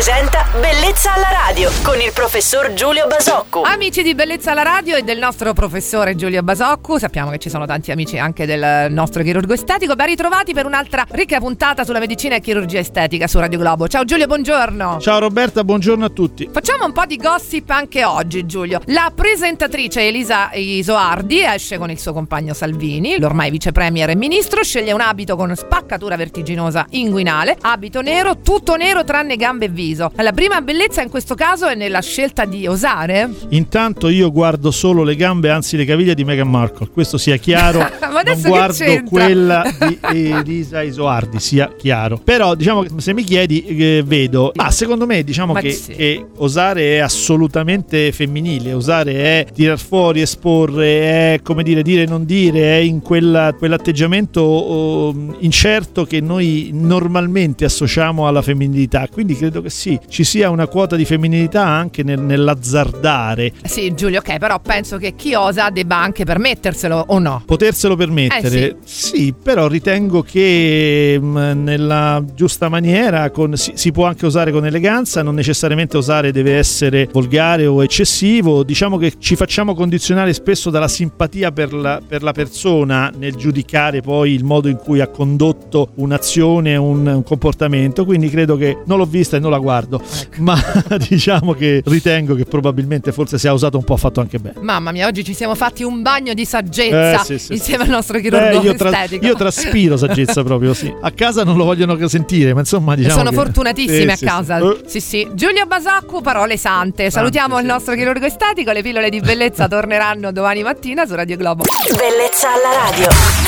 presenta Bellezza alla radio con il professor Giulio Basocco. Amici di Bellezza alla radio e del nostro professore Giulio Basocco, sappiamo che ci sono tanti amici anche del nostro chirurgo estetico, ben ritrovati per un'altra ricca puntata sulla medicina e chirurgia estetica su Radio Globo. Ciao Giulio, buongiorno. Ciao Roberta, buongiorno a tutti. Facciamo un po' di gossip anche oggi Giulio. La presentatrice Elisa Isoardi esce con il suo compagno Salvini, l'ormai vice premier e ministro, sceglie un abito con spaccatura vertiginosa inguinale, abito nero, tutto nero tranne gambe e viso. La prima bellezza in questo caso è nella scelta di osare? Intanto io guardo solo le gambe, anzi le caviglie di Meghan Markle, questo sia chiaro. Ma adesso non che guardo c'entra? quella di Elisa Isoardi, sia chiaro. Però diciamo che se mi chiedi eh, vedo, ma secondo me diciamo che, sì. che osare è assolutamente femminile, osare è tirar fuori, esporre, è come dire dire e non dire, è in quella- quell'atteggiamento oh, incerto che noi normalmente associamo alla femminilità. Quindi credo che sì, ci sia una quota di femminilità anche nel- nell'azzardare. Sì Giulio, ok, però penso che chi osa debba anche permetterselo o no? Poterselo permettere, Eh, sì. però ritengo che mh, nella giusta maniera con- si, si può anche usare con eleganza, non necessariamente usare deve essere volgare o eccessivo. Diciamo che ci facciamo condizionare spesso dalla simpatia per la, per la persona nel giudicare poi il modo in cui ha condotto un'azione, un, un comportamento. Quindi credo che non l'ho vista e non la guardo, Ecco. ma diciamo che ritengo che probabilmente forse se ha usato un po' ha fatto anche bene. Mamma mia, oggi ci siamo fatti un bagno di saggezza Eh, sì, sì, insieme sì, al sì. Nostro chirurgo Eh, io, tra- estetico. io traspiro saggezza proprio, sì. A casa non lo vogliono sentire, ma insomma diciamo Sono che- fortunatissimi Sì, a sì, casa. sì. Eh, Sì, sì. Giulio Basaccu, parole sante. Salutiamo sì. il nostro chirurgo estetico. Le pillole di bellezza torneranno domani mattina su Radio Globo. Bellezza alla radio.